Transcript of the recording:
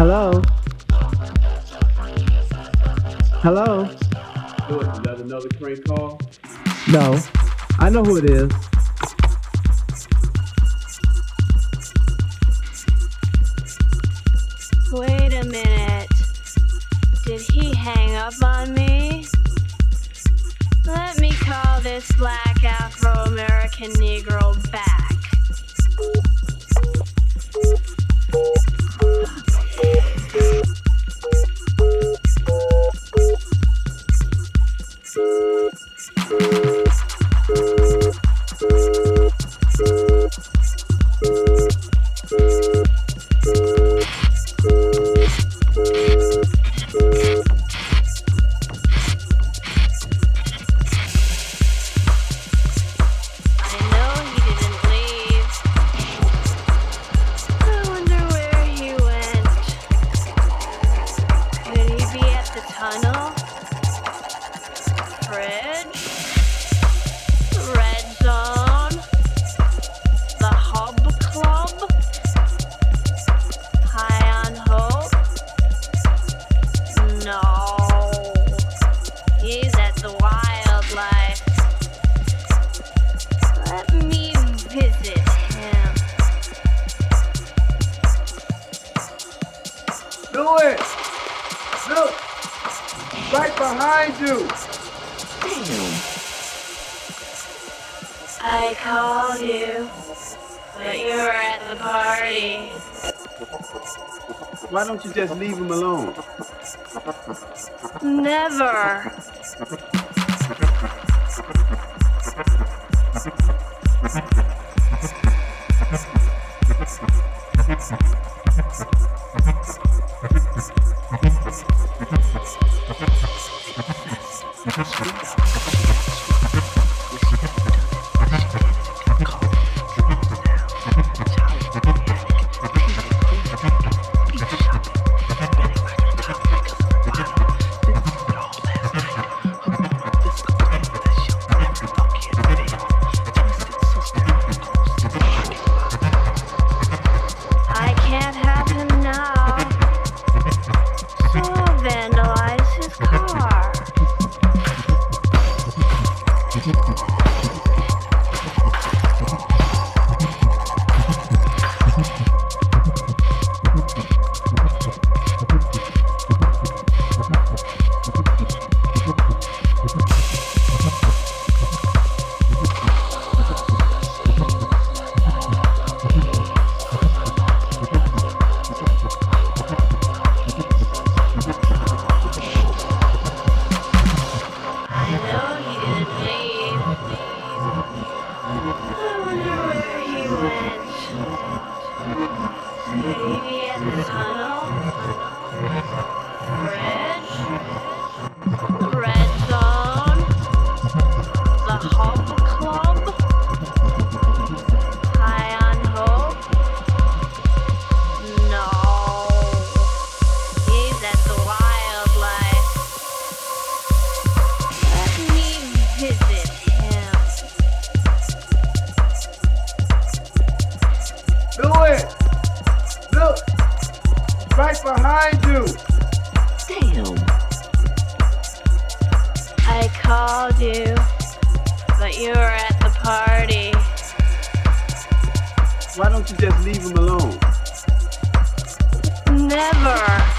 Hello? Hello? Another call? No. I know who it is. Wait a minute. Did he hang up on me? Let me call this black Afro American Negro Do it! Look! Right behind you! I called you, but you were at the party. Why don't you just leave him alone? Never. I The just leave him alone? Never.